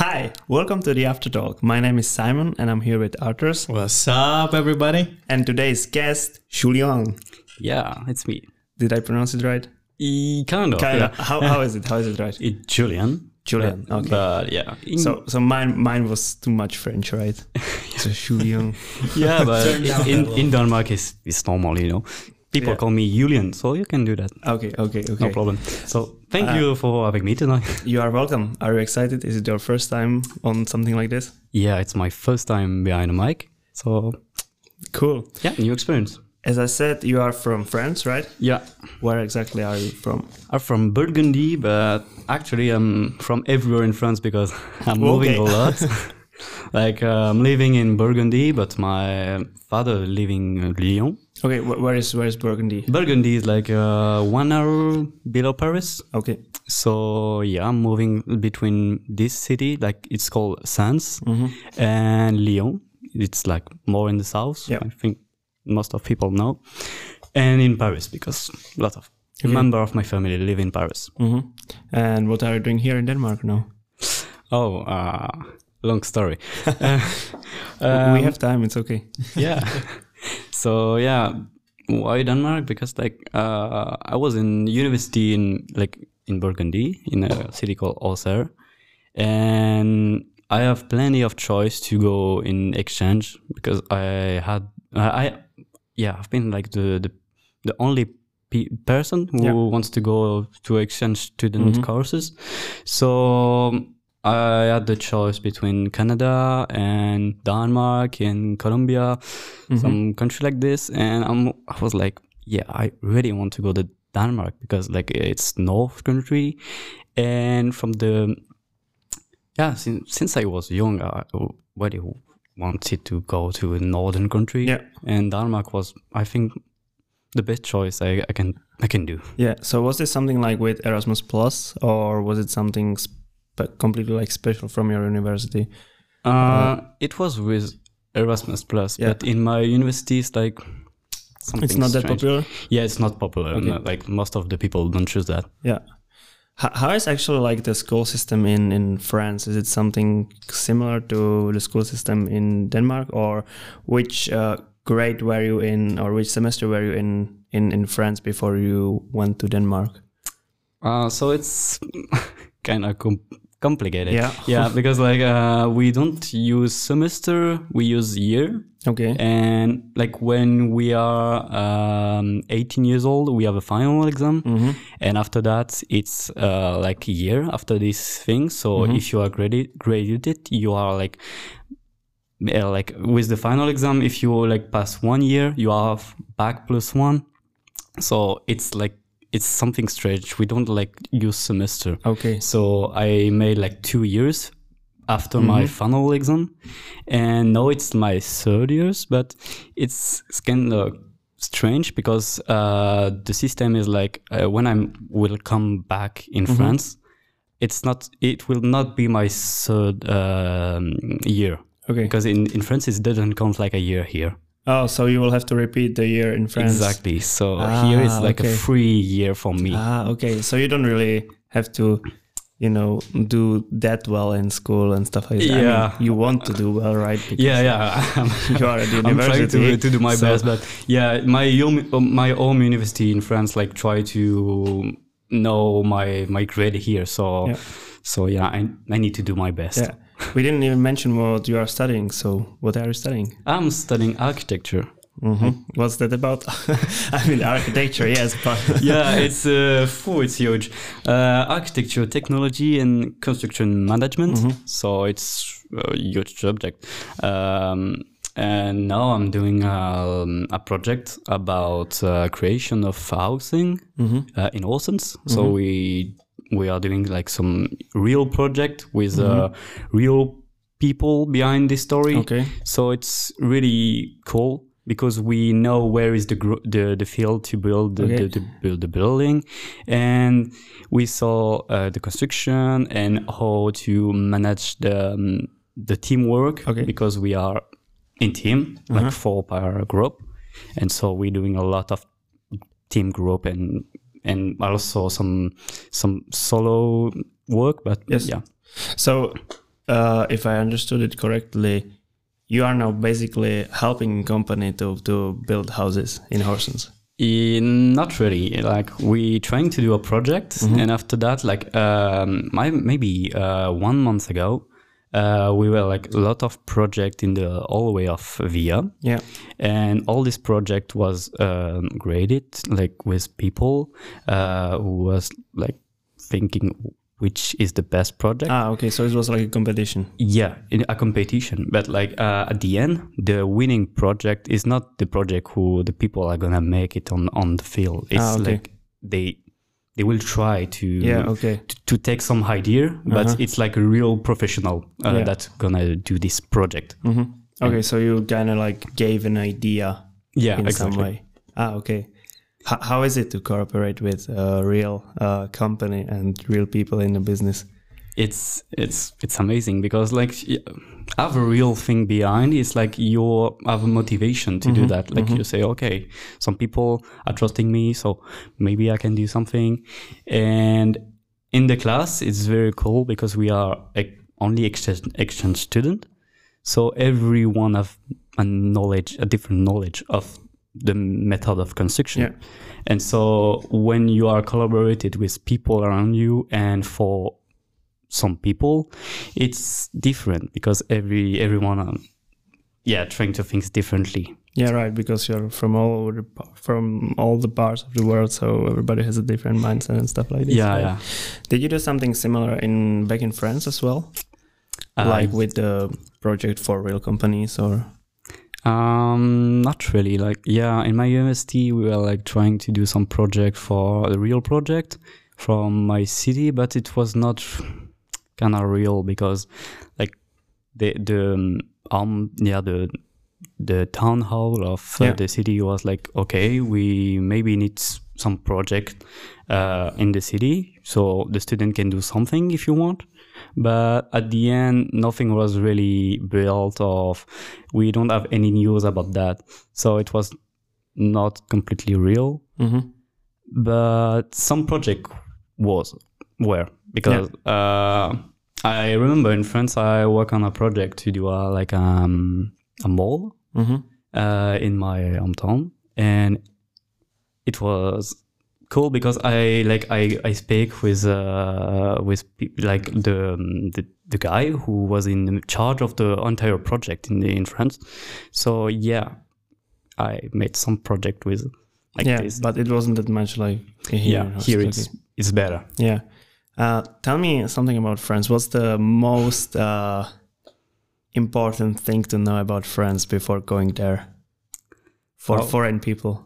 Hi, welcome to the After Talk. My name is Simon and I'm here with Arthurs. What's up, everybody? And today's guest, Julian. Yeah, it's me. Did I pronounce it right? E, kind of. Kind yeah. of. How, how is it? How is it right? It, Julian. Julian. But, Okay. But yeah. In- So, so mine, mine was too much French, right? so Julian. yeah, but in, in Denmark it's, it's normal, you know. People Yeah. call me Julian, so you can do that. Okay, okay, okay. No problem. So thank Uh, you for having me tonight. You are welcome. Are you excited? Is it your first time on something like this? yeah, it's my first time behind a mic. So Cool. yeah, new experience. As I said, you are from France, right? Yeah. Where exactly are you from? I'm from Burgundy, but actually I'm from everywhere in France because I'm moving a lot. like uh, I'm living in Burgundy, but my father living in Lyon. Okay, wh- where is where is Burgundy? Burgundy is like uh, one hour below Paris. Okay. So yeah, I'm moving between this city, like it's called Sens, Mm-hmm. and Lyon. It's like more in the south. Yeah. I think most of people know, and in Paris because a lot of member of my family live in Paris. Mm-hmm. And what are you doing here in Denmark now? Oh, uh, long story. uh, we um, have time. It's okay. yeah. so yeah, why Denmark? Because like uh, I was in university in like in Burgundy in a city called Auxerre, and I have plenty of choice to go in exchange because I had I, yeah I've been like the the, the only pe- person who Yeah. wants to go to exchange student courses, so I had the choice between Canada and Denmark and Colombia, mm-hmm. some country like this, and I'm I was like, yeah, I really want to go to Denmark because like it's North country, and from the yeah since since I was young, I really wanted to go to a northern country, Yeah. and Denmark was I think the best choice I, I can I can do. Yeah. So was this something like with Erasmus Plus, or was it something spe- completely like special from your university? Uh, it was with Erasmus Plus, Yeah. but in my university, it's like something. It's not that popular. Yeah, it's not popular. Okay. and, uh, Like most of the people don't choose that. Yeah. H- how is actually like the school system in in France? Is it something similar to the school system in Denmark, or which uh, grade were you in, or which semester were you in in in France before you went to Denmark? Uh, so it's kind of complicated. Yeah. yeah, because like uh, we don't use semester, we use year. Okay. And like when we are um, 18 years old, we have a final exam, Mm-hmm. and after that, it's uh, like a year after this thing. So Mm-hmm. if you are graded, graded, you are like uh, like with the final exam. If you like pass one year, you have bac plus one. So it's like it's something strange. We don't like use semester. Okay. So I made like two years after my final exam, and now it's my third years. But it's, it's kind of strange because uh, the system is like uh, when I will come back in France, it's not. It will not be my third um, year Okay. because in in France it doesn't count like a year here. Oh, so you will have to repeat the year in France. Exactly. So here it's Ah, like okay. a free year for me. Ah, okay. So you don't really have to, you know, do that well in school and stuff like that. I mean, Yeah. you want to do well, right? Because yeah, yeah. You are at the I'm trying to, to do my so- best, but yeah, my my home university in France like try to know my my grade here. So Yeah. so yeah, I I need to do my best. Yeah. We didn't even mention what you are studying. So what are you studying? I'm studying architecture. hmm What's that about? I mean, architecture, yes, but yeah, it's uh, phew, it's huge. Uh, architecture, technology, and construction management. So it's a huge subject. Um, and now I'm doing um, a project about uh, creation of housing uh, in Horsens. So we we are doing like some real project with uh, real people behind this story. Okay. So it's really cool because we know where is the gro- the, the field to build the, Okay. the, to build the building, and we saw uh, the construction and how to manage the um, the teamwork Okay. because we are in team like four per group, and so we're doing a lot of team group and and also some some solo work. But Yes. yeah, So uh, if I understood it correctly, you are now basically helping company to to build houses in Horsens. Not really. Like we trying to do a project, and after that, like um, my, maybe uh, one month ago, uh, we were like a lot of project in the hallway of Via, Yeah. and all this project was um, graded like with people uh, who was like thinking which is the best project. Ah, okay. So it was like a competition. Yeah, in a competition, but like uh, at the end, the winning project is not the project who the people are gonna make it on on the field. It's Ah, okay. like they they will try to Yeah. Okay. to, to take some idea, but Uh-huh. it's like a real professional uh, Yeah. that's gonna do this project. hmm Okay. So you kind of like gave an idea Yeah, in exactly. some way. Ah, okay. H- how is it to cooperate with a real uh, company and real people in the business? it's it's it's amazing because like have a real thing behind. It's like you have a motivation to Mm-hmm. do that. Like you say okay some people are trusting me so maybe i can do something. And in the class it's very cool because we are only exchange, exchange student. So everyone have a knowledge a different knowledge of the method of construction. Yeah. and so when you are collaborated with people around you and for some people it's different because every everyone um, yeah trying to think differently Yeah, right. Because you're from all over the, from all the parts of the world, so everybody has a different mindset and stuff like this. yeah right? yeah Did you do something similar in back in France as well, Uh, like with the project for real companies or? um not really like yeah in my university we were like trying to do some project for a real project from my city but it was not kind of real because like the the um, um yeah the the town hall of uh, Yeah. the city was like okay we maybe need some project uh, in the city so the student can do something if you want but at the end nothing was really built of we don't have any news about that so it was not completely real Mm-hmm. but some project was were because uh, I remember in France I work on a project to do a, like um, a mall Mm-hmm. uh, in my hometown, and it was cool because I like I I speak with uh with like the um, the the guy who was in charge of the entire project in the, in France. So yeah, I made some project with like yeah, this. but it wasn't that much like here. yeah, here it's it's better. Yeah. Uh, tell me something about France. What's the most uh, important thing to know about France before going there for Oh. foreign people?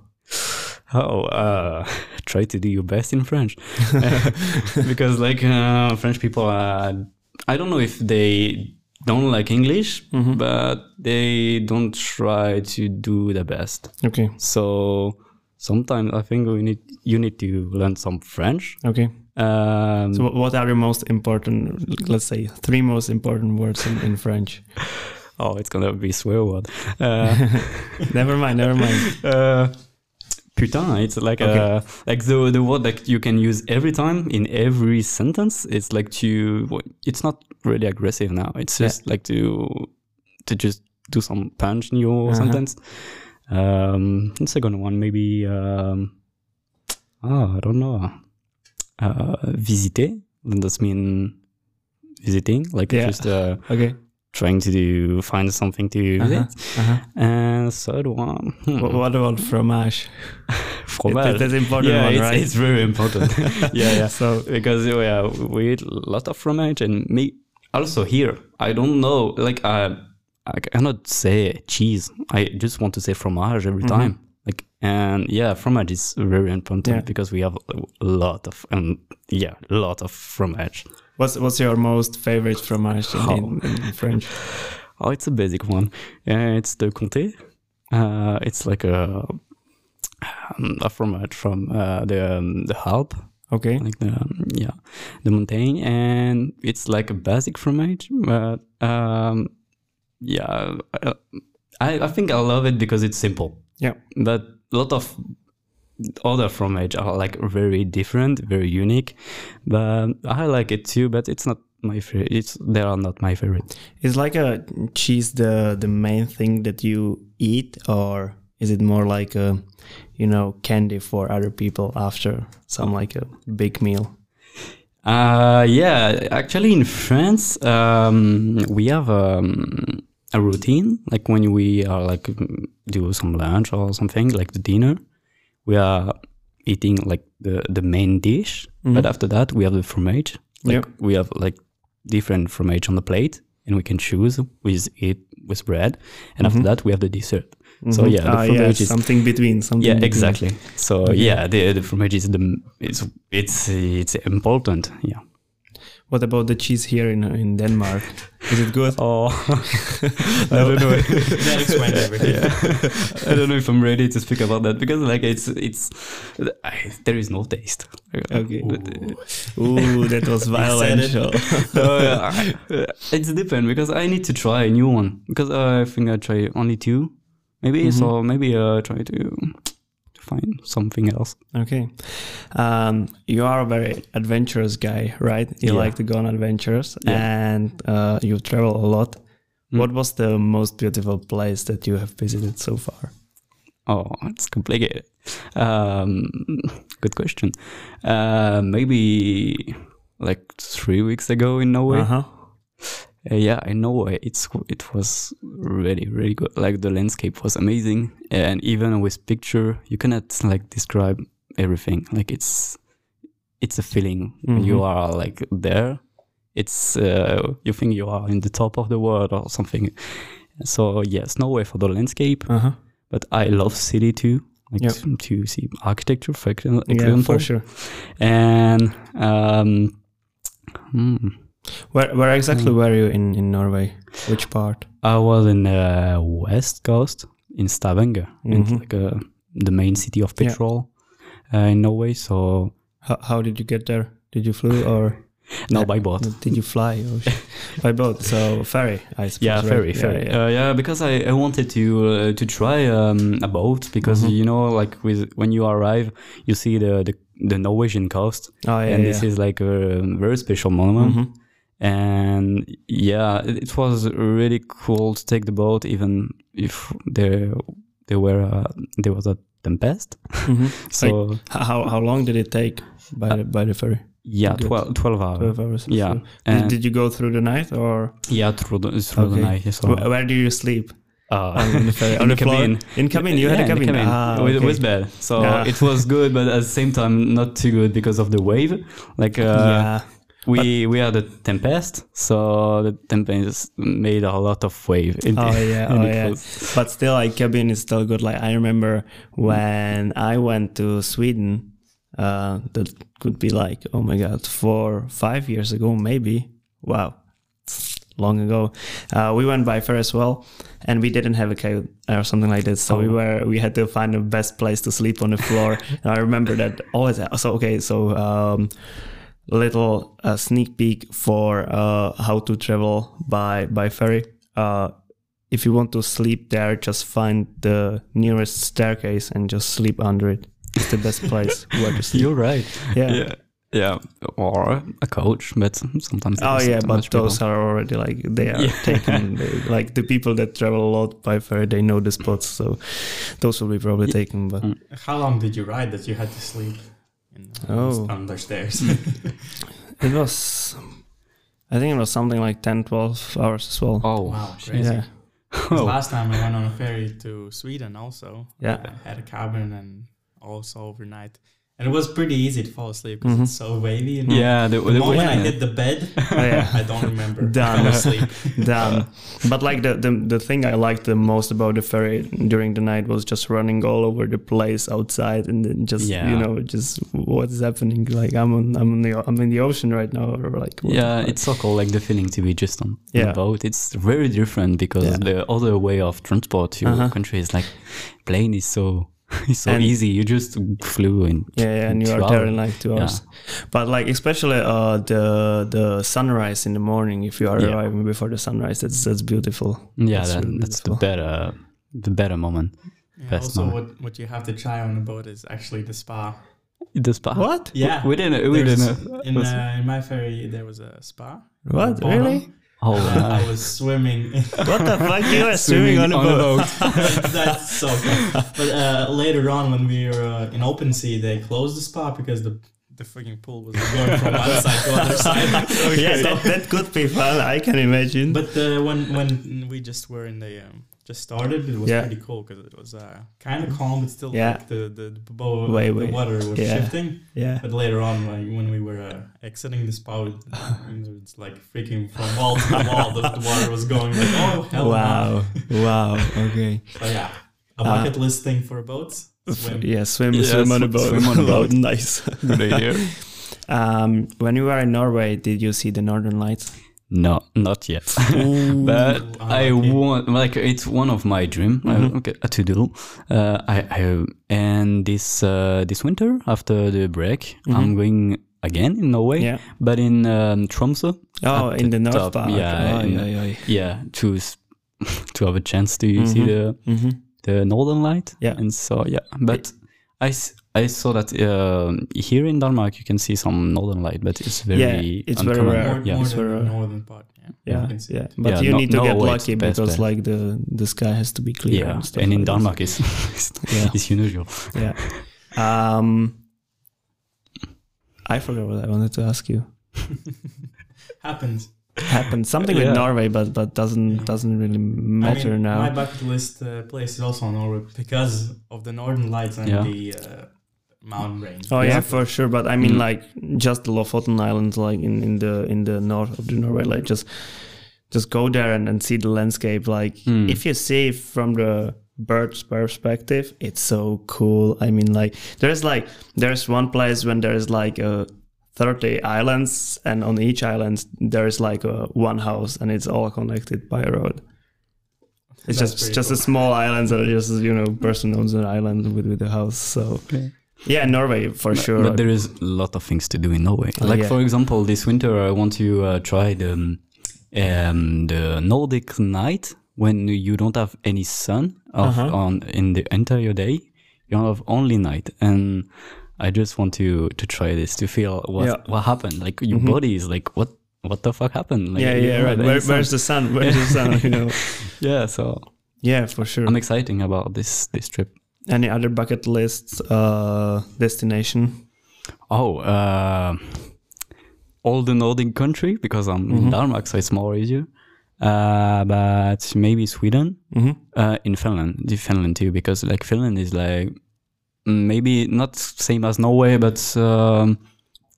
Oh, uh, try to do your best in French, because like uh, French people, I don't know if they don't like English, Mhm. but they don't try to do the best. Okay. So sometimes I think we need you need to learn some French. Okay. Um, So, what are the most important, let's say, three most important words in, in French? oh, it's gonna be swear word. Uh, never mind, never mind. uh, putain, it's like Okay. uh, like the the word that you can use every time in every sentence. It's like to it's not really aggressive now. It's Yeah. just like to to just do some punch in your Uh-huh. sentence. Um, the second one maybe um, oh, I don't know. Uh, visiter. Does mean visiting, like Yeah. just uh, Okay. trying to do, find something to visit. Uh-huh. Uh-huh. And third one, hmm. Wh- What about fromage? fromage. That's important yeah, one, it's, right? it's very important. yeah, yeah. So Because yeah, we eat a lot of fromage, and me also here. I don't know, like uh, I cannot say cheese. I just want to say fromage every Mm-hmm. time. And yeah, fromage is very important Yeah. because we have a lot of and yeah, a lot of fromage. what's what's your most favorite fromage in, in, in French? Oh, it's a basic one. Yeah, it's the comté. Uh, it's like a um, a fromage from uh, the um, the Alp, Okay. like the um, yeah the mountain, and it's like a basic fromage. But um, yeah, uh, I I think I love it because it's simple. Yeah. But a lot of other fromage are like very different, very unique. But I like it too. But it's not my favorite. It's they are not my favorite. Is like a cheese the the main thing that you eat, or is it more like a you know candy for other people after some like a big meal? Uh, yeah, actually, in France, um, we have um, a routine. Like when we are like do some lunch or something, like the dinner, we are eating like the the main dish. But after that, we have the fromage. Like Yep. we have like different fromage on the plate, and we can choose with it with bread. And after that, we have the dessert. So Mhm. yeah, the Ah, fromage is something between something. yeah, between. exactly. So yeah, the the fromage is the it's it's it's important. Yeah. What about the cheese here in in Denmark? Is it good? Oh, I don't know. That explains everything. Yeah. I don't know if I'm ready to speak about that because like it's it's I, there is no taste. Okay. But, Ooh, that was violent. it. uh, yeah, it's different because I need to try a new one because I think I try only two, maybe. So maybe uh, try to find something else. Okay. Um, you are a very adventurous guy, right? You Yeah. like to go on adventures Yeah. and uh, you travel a lot. Mm. What was the most beautiful place that you have visited so far? Oh, it's complicated. Um, good question. Uh, maybe like three weeks ago in Norway. Uh huh. Uh, yeah, I know it's it was really really good. Like the landscape was amazing, and even with picture, you cannot like describe everything. Like it's it's a feeling when you are like there. It's uh, you think you are in the top of the world or something. So yes, Norway for the landscape, Uh huh. but I love city too. Like Yep. to, see architecture, for ex- Yeah, for sure. and um, hmm. Where where exactly Mm. were you in in Norway? Which part? I was in the west coast in Stavanger. It's Mhm. like uh, the main city of Yeah. petrol uh, in Norway. So How, how did you get there? Did you flew or no, by boat. did you fly? Or by boat? So ferry, I suppose. Yeah, right? ferry, Yeah, ferry. yeah. Uh, yeah, because I, I wanted to uh, to try um, a boat because Mhm. you know like with when you arrive you see the the, the Norwegian coast Oh yeah. and yeah. this is like a very special monument Mhm. And yeah it, was really cool to take the boat even if there there were uh, there was a tempest Mhm. so H- How how long did it take by the, by the ferry? yeah good. 12, 12 hours 12 hours. yeah and Did, did you go through the night or yeah through the through Okay. the night so Wh- where do you sleep? uh, On the ferry, on in the the cabin. In cabin, you had a in the cabin. Ah, with, okay. with bed so Yeah. it was good but at the same time not too good because of the wave like uh, yeah. We we had a tempest so the tempest made a lot of wave in Oh the- yeah, and oh yeah. But still, like cabin is still good. Like I remember when I went to Sweden. Uh, that could be like oh my god, four, five years ago, maybe. Wow, long ago. Uh, we went by fair as well, and we didn't have a cave or something like this. So we Oh. were we had to find the best place to sleep on the floor. and I remember that always. So okay, so um, little uh, sneak peek for uh, how to travel by by ferry. Uh, if you want to sleep there, just find the nearest staircase and just sleep under it. It's the best place where to sleep. You're right. Yeah. yeah, yeah. Or a coach, but sometimes. Oh yeah, but much people. those are already like they are Yeah. taken. They, like the people that travel a lot by ferry, they know the spots, so those will be probably taken. But. How long did you ride that you had to sleep in, uh, Oh. under stairs? it was, I think it was something like 10, 12 hours as well. Oh, wow, crazy. yeah, 'Cause Oh. Last time I went on a ferry to Sweden also. Yeah. I had a cabin and also overnight. And it was pretty easy to fall asleep because Mhm. it's so wavy. And yeah. The, The the, moment I yeah. hit the bed, Oh, yeah. I don't remember. Done. Asleep. done. But like the, the the thing I liked the most about the ferry during the night was just running all over the place outside and then just Yeah. you know just what is happening. Like I'm on I'm on the I'm in the ocean right now or like what- yeah, like- it's so cool, like the feeling to be just on Yeah. the boat. It's very different because Yeah. the other way of transport to your Uh-huh. country is like plane is so it's so And- easy. You just flew in. yeah, yeah, and you two are there in like two Yeah. hours. But like especially uh the the sunrise in the morning if you are Yeah. arriving before the sunrise that's that's beautiful. Yeah, That's that, really that's the better the better moment. Yeah, Best also, moment. what, what you have to try on the boat is actually the spa. The spa. What? Yeah, We didn't. We There's- didn't. In, was- uh, in my ferry, there was a spa. What? Really? Oh, And wow. I was swimming. What the fuck? You are swimming, on a boat. That's so cool. But uh, later on, when we were uh, in open sea, they closed the spa because the the freaking pool was going from one side to other side. yeah, So- that, that could be fun. I can imagine. but uh, when when we just were in the um, just started, it was Yeah. pretty cool because it was uh, kind of calm, but still Yeah. like the the, the, bow, Way, the way. water was Yeah. shifting. yeah. But later on, like when we were uh, exiting the spout, it- it's like freaking from wall to wall. The, the water was going like, oh hell no. Wow. wow. Okay. So yeah, a Uh, bucket list thing for boats. Swim. Yeah, swim, Yeah, swim on a boat. swim on a boat. nice. Good idea. Um, when you were in Norway, did you see the Northern Lights? No, not yet. but I unlucky. want like it's one of my dream Mhm. uh, okay, to do. Uh, I, I and this uh, this winter after the break, I'm going again in Norway, Yeah. but in um, Tromsø. Oh, in the the North top, Park. yeah, Oh, in- yeah, yeah. Yeah, to to have a chance to see Mhm. the Mm-hmm. the northern light. Yeah. and so yeah, but. I, s- I saw that uh, here in Denmark you can see some northern light, but it's very Yeah, it's very rare. More, Yeah, more it's than very rare. northern part. Yeah, Yeah, You yeah. But Yeah, you no- need to no get lucky it's best because bet. like the the sky has to be clear. yeah, and, stuff and in like this. Denmark is Yeah. is unusual. Yeah. Um, I forgot what I wanted to ask you. Happens. Happened something Yeah. with Norway, but but doesn't Yeah. doesn't really matter I mean, now. My bucket list uh, place is also Norway because of the northern lights and Yeah. the uh, mountain range. Oh yeah, Yeah. for sure. But I mean, Mm. like just the Lofoten Islands, like in, in the in the north of the Norway, like just just go there and, and see the landscape. Like Mm. if you see it from the bird's perspective, it's so cool. I mean, like there's like there's one place when there's like a 30 islands and on each island there's like a one house and it's all connected by a road it's That's just pretty just a small island that just you know person owns an island with with a house so yeah norway for sure But there is a lot of things to do in Norway. Oh, like yeah. for example, this winter I want to uh, try the um, um, the Nordic night when you don't have any sun of, Uh-huh. on in the entire day. You have only night, and I just want to to try this to feel what Yeah. what happened. Like your Mhm. body is like what what the fuck happened? Like, yeah yeah right Where, where's the sun where's the sun you know yeah. So yeah for sure I'm exciting about this this trip. any other bucket list uh destination Oh, uh, all the Nordic country because I'm in Mhm. Denmark, so it's more easier. Uh, but maybe Sweden, mm-hmm. uh, in Finland, the Finland too, because like Finland is like maybe not same as Norway, but um,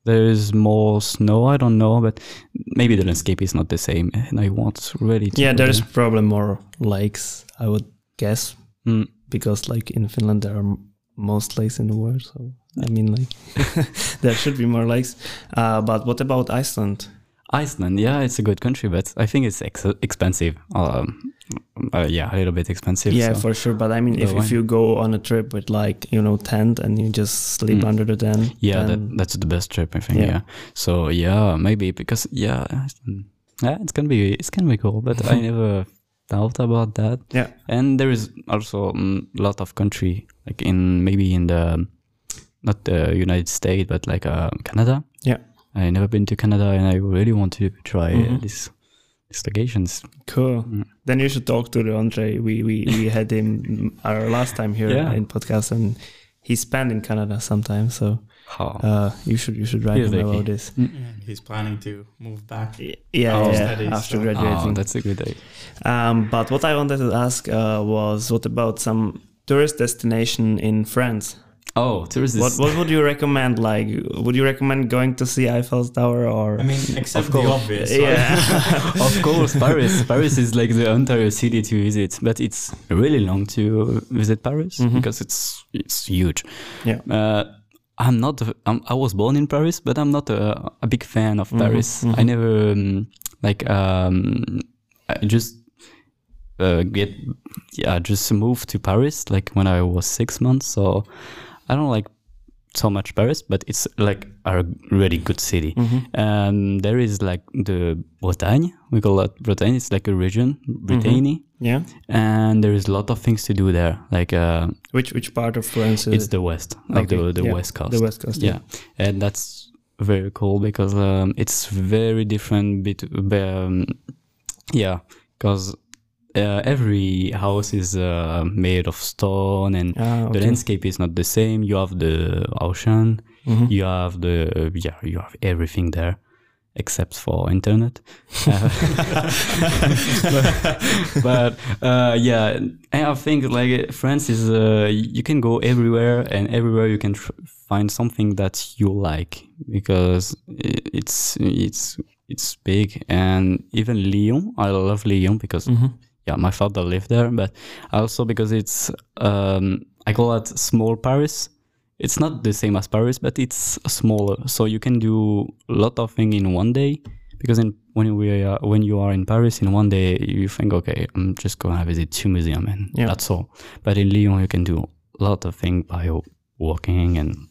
there is more snow. I don't know, but maybe the landscape is not the same, and I want really. To yeah there's probably more lakes i would guess Mm. because like in finland there are most lakes in the world so i mean like there should be more lakes uh but what about iceland Iceland, yeah, it's a good country, but I think it's ex- expensive. Um, uh, yeah, a little bit expensive. yeah so- for sure but i mean if, if you go on a trip with like you know tent and you just sleep Mm. under the tent yeah that, that's the best trip i think Yeah. yeah. so yeah maybe because yeah mm, yeah it's gonna be it's gonna be cool but i never thought about that yeah and there is also a lot of country like in maybe in the not the united states but like uh, canada Yeah. I never been to canada and i really want to try uh, Mhm. this these locations cool Mm. then you should talk to the andre we we, we had him our last time here Yeah. in podcast and he spent in canada sometime so how uh you should you should write He's him lucky. about this Yeah, he's planning to move back. Y- yeah, Oh. yeah, Studies, after so- graduating oh, that's a good idea Um, but what I wanted to ask uh, was, what about some tourist destination in France? Oh there is this What What would you recommend? Like, would you recommend going to see Eiffel Tower or? I mean, except Of the course. obvious. yeah, of course, Paris. Paris is like the entire city to visit, but it's really long to visit Paris Mhm. because it's it's huge. Yeah. Uh, I'm not. a- I'm, I was born in Paris, but I'm not a, a big fan of Mhm, Paris. I mhm. never um, like. Um, I just uh, get. Yeah, just moved to Paris like when I was six months. So I don't like so much Paris, but it's like a really good city. Mm-hmm. And there is like the Bretagne, we call it Bretagne. It's like a region, Brittany, Yeah. and there is a lot of things to do there. Like uh, Which which part of France is it's it? the west, like Okay, the the yeah, west coast. The West Coast. yeah, and that's very cool because um, it's very different. Bet- um, yeah, because uh, every house is uh, made of stone and Ah, the landscape is not the same. You have the ocean, Mhm. you have the yeah, you have everything there except for internet. Uh, but but, uh, yeah, and I think like France is uh, you can go everywhere and everywhere you can tr- find something that you like because it's it's it's big and even Lyon. I love Lyon because Mhm. Yeah, my father lived there, but also because it's um, I call it small Paris. It's not the same as Paris, but it's smaller, so you can do a lot of things in one day. Because in when we are, when you are in Paris in one day, you think, okay, I'm just gonna visit two museums and Yeah. that's all. But in Lyon, you can do a lot of things by walking and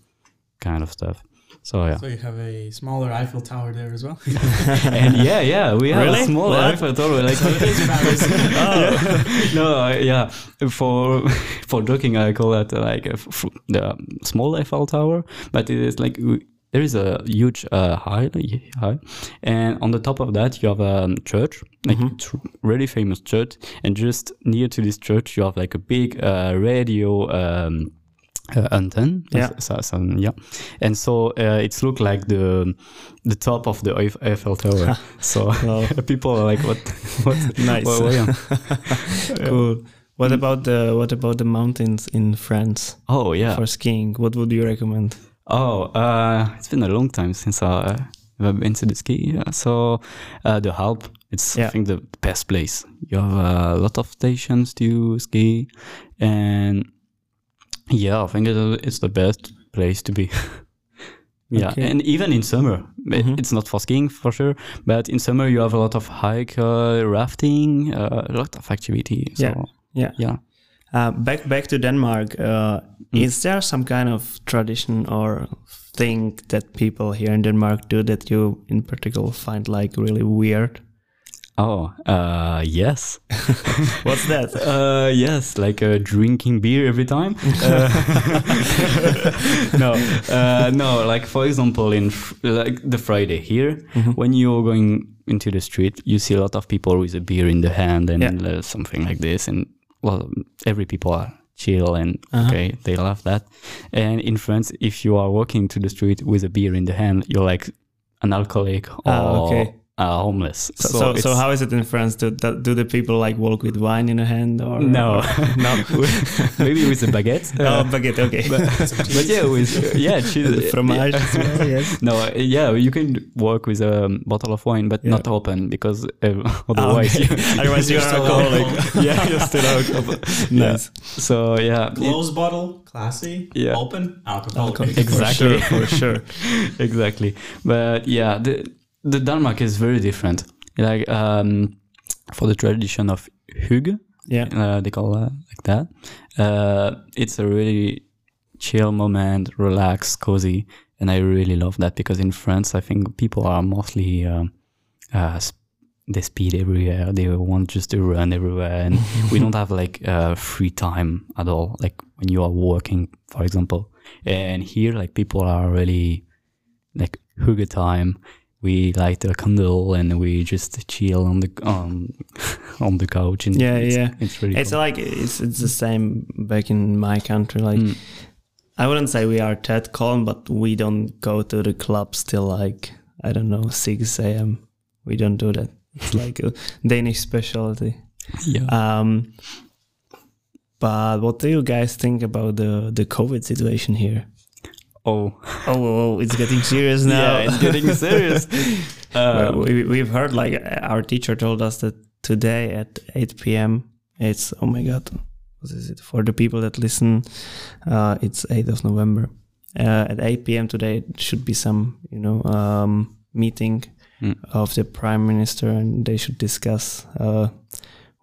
kind of stuff. So yeah, So you have a smaller Eiffel Tower there as well. and yeah, yeah, we have Really? a small What? Eiffel Tower. Like So it is Paris. Yeah. no, I- yeah. For for joking, I call that uh, like a f- f- the small Eiffel Tower, but it is like w- there is a huge uh, high, high, and on the top of that you have a um, church, like Mhm. tr- really famous church, and just near to this church you have like a big uh, radio. Um, uh, antenna, Yeah. yeah, and so uh, it's look like the the top of the Eiffel Tower. so people are like, "What? What? nice. Well, yeah. cool. What about the what about the mountains in France Oh yeah. for skiing? What would you recommend? Oh, uh, it's been a long time since I uh, been to the ski. Yeah. So uh, the Alp, it's Yeah. I think the best place. You have a lot of stations to ski, and yeah, I think it's the best place to be. yeah, Okay. and even in summer, Mhm. it's not for skiing for sure, but in summer you have a lot of hike, uh, rafting, uh, a lot of activity. So, Yeah. Yeah. yeah. Uh, back back to Denmark. Uh, Mm. Is there some kind of tradition or thing that people here in Denmark do that you in particular find like really weird? Oh, uh, yes. What's that? Uh, yes, like uh, drinking beer every time. Uh, no, uh, no. Like for example, in like the Friday here, when you're going into the street, you see a lot of people with a beer in the hand and Yeah. uh, something like this, and well, every people are chill and Uh-huh. okay, they love that. And in France, if you are walking to the street with a beer in the hand, you're like an alcoholic or Ah, okay. Uh, homeless. So, so, so, it's- how is it in France? Do, do do the people like walk with wine in a hand or No, no? maybe with a baguette. oh, Uh, baguette. Okay. but, but yeah, with yeah, cheese, Fromage as well, yes. No, uh, yeah, you can work with a bottle of wine, but Yeah. not open because uh, Ah, otherwise, okay. Otherwise, you're You're still alcoholic. alcohol. yeah, you're still alcoholic. Yeah. Nice. so yeah, it- Closed bottle, classy. Yeah. Open, alcohol. Alcoholic. Exactly. For sure. For sure. exactly. But yeah, the the Denmark is very different. Like um, for the tradition of hygge, Yeah. uh, they call it like that. Uh, it's a really chill moment, relaxed, cozy, and I really love that because in France, I think people are mostly um, uh, sp- they speed everywhere. They want just to run everywhere, and we don't have like uh, free time at all. Like when you are working, for example, and here, like people are really like hygge time. We light a candle and we just chill on the um, on the couch. And Yeah, it's, yeah. It's really It's cool. like it's it's the same back in my country. Like Mm. I wouldn't say we are that calm, but we don't go to the clubs till like I don't know six a.m. We don't do that. It's like a Danish specialty. yeah. Um, but what do you guys think about the the COVID situation here? Oh, Oh, oh, oh, it's getting serious now. yeah, it's getting serious. Um, we, we've heard like our teacher told us that today at 8 p.m. it's oh my god what is it for the people that listen uh, it's 8th of November uh, at 8 p.m. today it should be some you know um, meeting Mm. of the prime minister and they should discuss uh,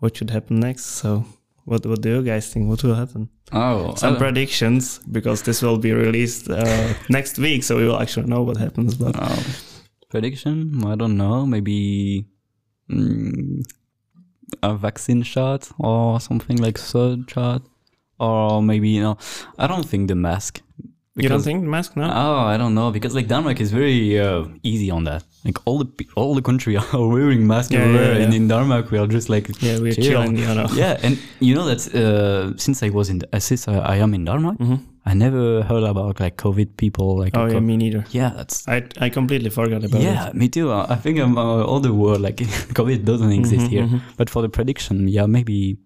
what should happen next so What What do you guys think? What will happen? Oh, Some uh, predictions because this will be released uh, next week, so we will actually know what happens. But uh, prediction? I don't know. Maybe mm, a vaccine shot or something like third shot, or maybe you know. I don't think the mask. Because, you don't think the mask? No. Oh, I don't know because like Denmark is very uh, easy on that. Like all the all the country are wearing masks Yeah, yeah, everywhere, and in Denmark we are just like yeah, we're chill. chilling. You know. yeah, and you know that uh, since I was in uh, since I, I am in Denmark, Mhm. I never heard about like COVID people. Like Oh yeah, me neither. yeah, that's I I completely forgot about it. yeah, it. me too. Uh, I think I'm uh, all the world like COVID doesn't exist Mhm, here. mhm. But for the prediction, yeah, maybe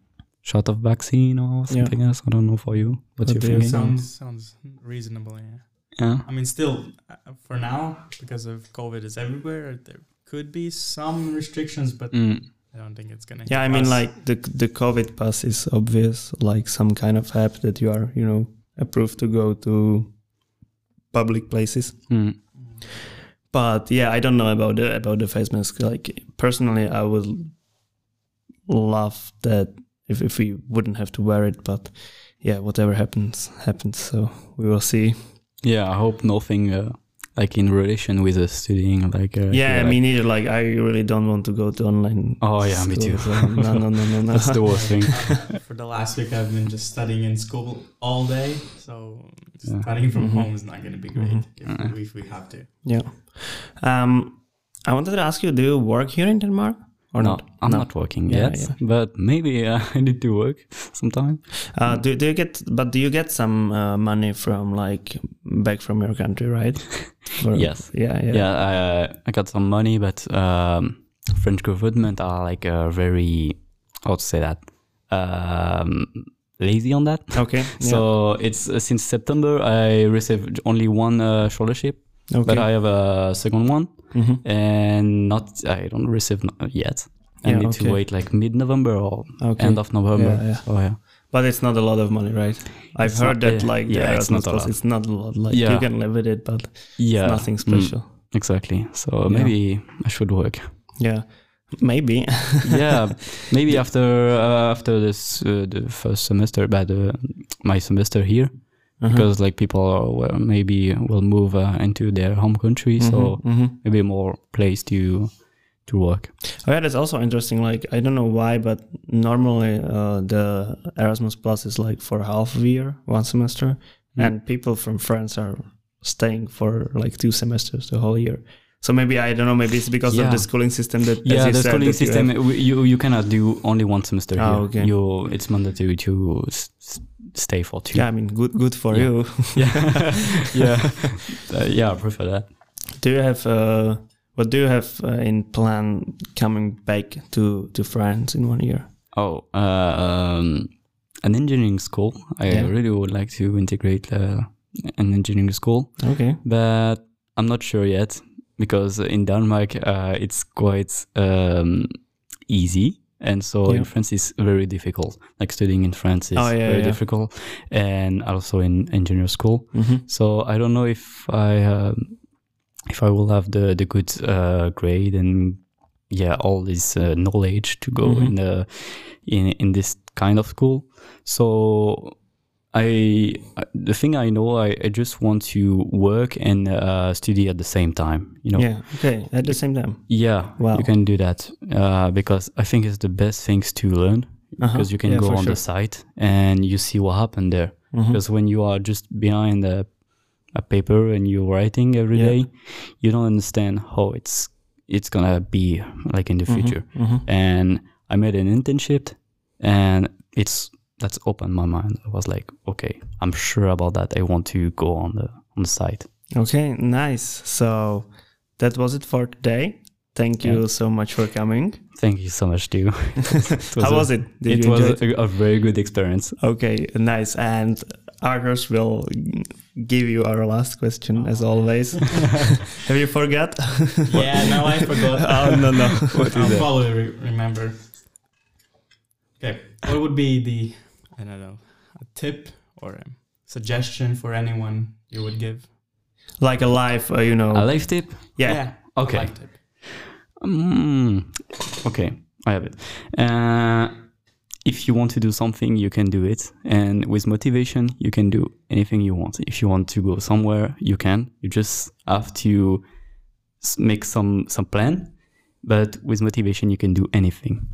shot of vaccine or something else. I don't know for you. What's What your do you thinking? Sounds sounds reasonable. Yeah. Yeah. I mean, still, uh, for now, because of COVID is everywhere, there could be some restrictions, but Mm. I don't think it's gonna. Yeah, I hit mean, us. like the the COVID pass is obvious, like some kind of app that you are, you know, approved to go to public places. Mm. But yeah, I don't know about the about the face mask. Like personally, I would love that if if we wouldn't have to wear it. But yeah, whatever happens, happens. So we will see. Yeah, I hope nothing uh, like in relation with the studying. Like uh, Yeah, like- me neither. Like I really don't want to go to online. Oh, yeah, me too. so no, no, no, no, no. that's the worst thing. for the last week, I've been just studying in school all day, so Yeah. studying from Mhm. home is not gonna be great Mhm. if, if we have to. Yeah. Um, I wanted to ask you: Do you work here in Denmark or no, not? I'm No. not working Yeah, yet, yeah. but maybe uh, I need to work sometime. Uh, do do you get? But do you get some uh, money from like back from your country, right? For- Yes. Yeah. Yeah. Yeah, I, I got some money, but um, French government are like uh, very how to say that um, lazy on that. Okay. So it's uh, since September I received only one uh, scholarship, okay. but I have a second one, Mhm. and not I don't receive yet. I Yeah, need okay. to wait like mid-November or Okay. end of November. Yeah, yeah. So yeah. But it's not a lot of money, right? I've It's heard not- that like yeah, it's not a lot. it's not a lot. Like you can live with it, but Yeah, nothing mm, special. exactly. So maybe I should work. Yeah. Maybe. yeah, maybe after uh, after this uh, the first semester, but uh, my semester here, Uh-huh. because like people maybe will move uh, into their home country, so Mhm, mhm. maybe more place to to work. Oh yeah, that's also interesting. Like I don't know why, but normally uh, the Erasmus Plus is like for half a year, one semester, Mm. and people from France are staying for like two semesters, the whole year. So maybe I don't know. Maybe it's because of the schooling system that as Yeah, the said, schooling that you system have- you you cannot do only one semester Ah, here. okay. You it's mandatory to s- stay for two. yeah, I mean, good, good for Yeah. you. yeah, yeah, uh, yeah. I prefer that. do you have uh, what do you have uh, in plan coming back to to France in one year? Oh, uh, um, an engineering school. I Yeah. really would like to integrate uh, an engineering school, Okay. but I'm not sure yet because in Denmark uh, it's quite um, easy. And so Yeah. in France it's very difficult. Like studying in France is Oh, yeah, very yeah. difficult, and also in engineer school. Mm-hmm. So I don't know if I um, if I will have the the good uh, grade and yeah all this uh, knowledge to go Mhm. in the in in this kind of school. So I the thing I know I, I just want to work and uh, study at the same time. You know. Yeah. Okay. At the same time. Yeah, Wow. you can do that uh, because I think it's the best things to learn Uh-huh. because you can Yeah, go on sure. the site and you see what happened there Mhm. because when you are just behind a, a paper and you're writing every Yeah. day, you don't understand how it's it's gonna be like in the future Mhm. and i made an internship and it's that's opened my mind i was like okay i'm sure about that i want to go on the on the site Okay, nice. So that was it for today. Thank you Yeah. so much for coming. thank you so much too It How a- was it? Did it you was it? a, a very good experience Okay, nice. And Argos will give you our last question as oh. always. Have you forgot? Yeah, now I forgot. oh no no. I'll probably re- remember. Okay, what would be the I don't know a tip or a suggestion for anyone you would give? like a life, uh, you know. a life tip yeah. Okay. a life tip. Mm, okay, I have it. Uh, if you want to do something, you can do it. And with motivation, you can do anything you want. If you want to go somewhere, you can. You just have to make some some plan. But with motivation, you can do anything.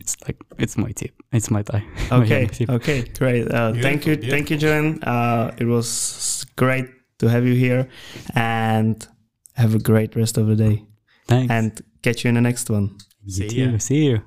It's like it's my tip. It's my tie. Okay. okay. Great. Uh, thank you. Beautiful. Thank you, Joan. Uh, it was great to have you here, and have a great rest of the day. Thanks. And catch you in the next one. See you. See you.